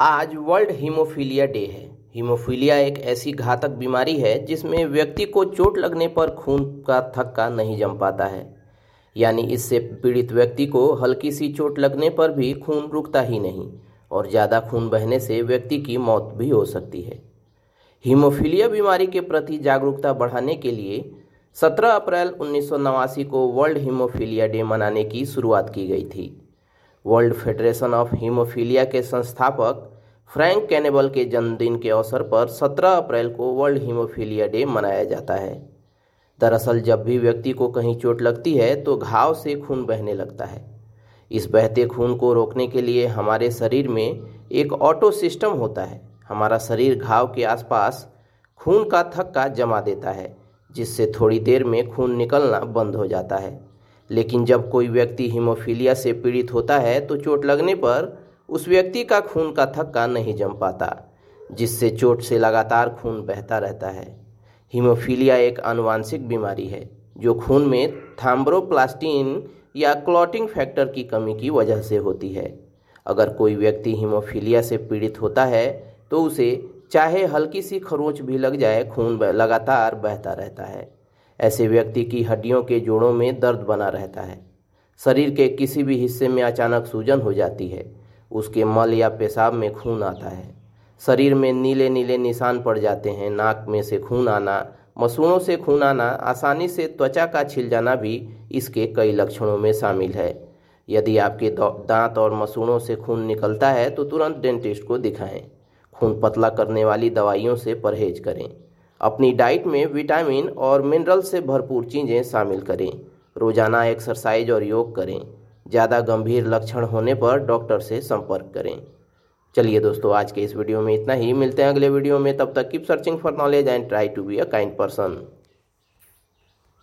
आज world haemophilia day है। Haemophilia एक ऐसी घातक बीमारी है जिसमें व्यक्ति को चोट लगने पर खून का थक्का नहीं जम पाता है। यानी इससे पीड़ित व्यक्ति को हल्की सी चोट लगने पर भी खून रुकता ही नहीं और ज़्यादा खून बहने से व्यक्ति की मौत भी हो सकती है। हीमोफीलिया बीमारी के प्रति जागरूकता बढ़ाने के लिए 17 अप्रैल उन्नीस सौ नवासी को वर्ल्ड हीमोफीलिया डे मनाने की शुरुआत की गई थी। वर्ल्ड फेडरेशन ऑफ़ हीमोफीलिया के संस्थापक फ्रैंक कैनेबल के जन्मदिन के अवसर पर 17 अप्रैल को वर्ल्ड हीमोफीलिया डे मनाया जाता है। दरअसल, जब भी व्यक्ति को कहीं चोट लगती है तो घाव से खून बहने लगता है। इस बहते खून को रोकने के लिए हमारे शरीर में एक ऑटो सिस्टम होता है। हमारा शरीर घाव के आसपास खून का थक्का जमा देता है, जिससे थोड़ी देर में खून निकलना बंद हो जाता है। लेकिन जब कोई व्यक्ति हीमोफीलिया से पीड़ित होता है तो चोट लगने पर उस व्यक्ति का खून का थक्का नहीं जम पाता, जिससे चोट से लगातार खून बहता रहता है। हीमोफीलिया एक आनुवांशिक बीमारी है, जो खून में थाम्ब्रोप्लास्टीन या क्लॉटिंग फैक्टर की कमी की वजह से होती है। अगर कोई व्यक्ति हीमोफीलिया से पीड़ित होता है तो उसे चाहे हल्की सी खरोंच भी लग जाए, खून लगातार बहता रहता है। ऐसे व्यक्ति की हड्डियों के जोड़ों में दर्द बना रहता है। शरीर के किसी भी हिस्से में अचानक सूजन हो जाती है। उसके मल या पेशाब में खून आता है। शरीर में नीले नीले निशान पड़ जाते हैं। नाक में से खून आना, मसूड़ों से खून आना, आसानी से त्वचा का छिल जाना भी इसके कई लक्षणों में शामिल है। यदि आपके दांत और मसूड़ों से खून निकलता है तो तुरंत डेंटिस्ट को दिखाएँ। खून पतला करने वाली दवाइयों से परहेज करें। अपनी डाइट में विटामिन और मिनरल से भरपूर चीज़ें शामिल करें। रोज़ाना एक्सरसाइज और योग करें। ज़्यादा गंभीर लक्षण होने पर डॉक्टर से संपर्क करें। चलिए दोस्तों, आज के इस वीडियो में इतना ही। मिलते हैं अगले वीडियो में। तब तक keep searching for knowledge and try to be a kind person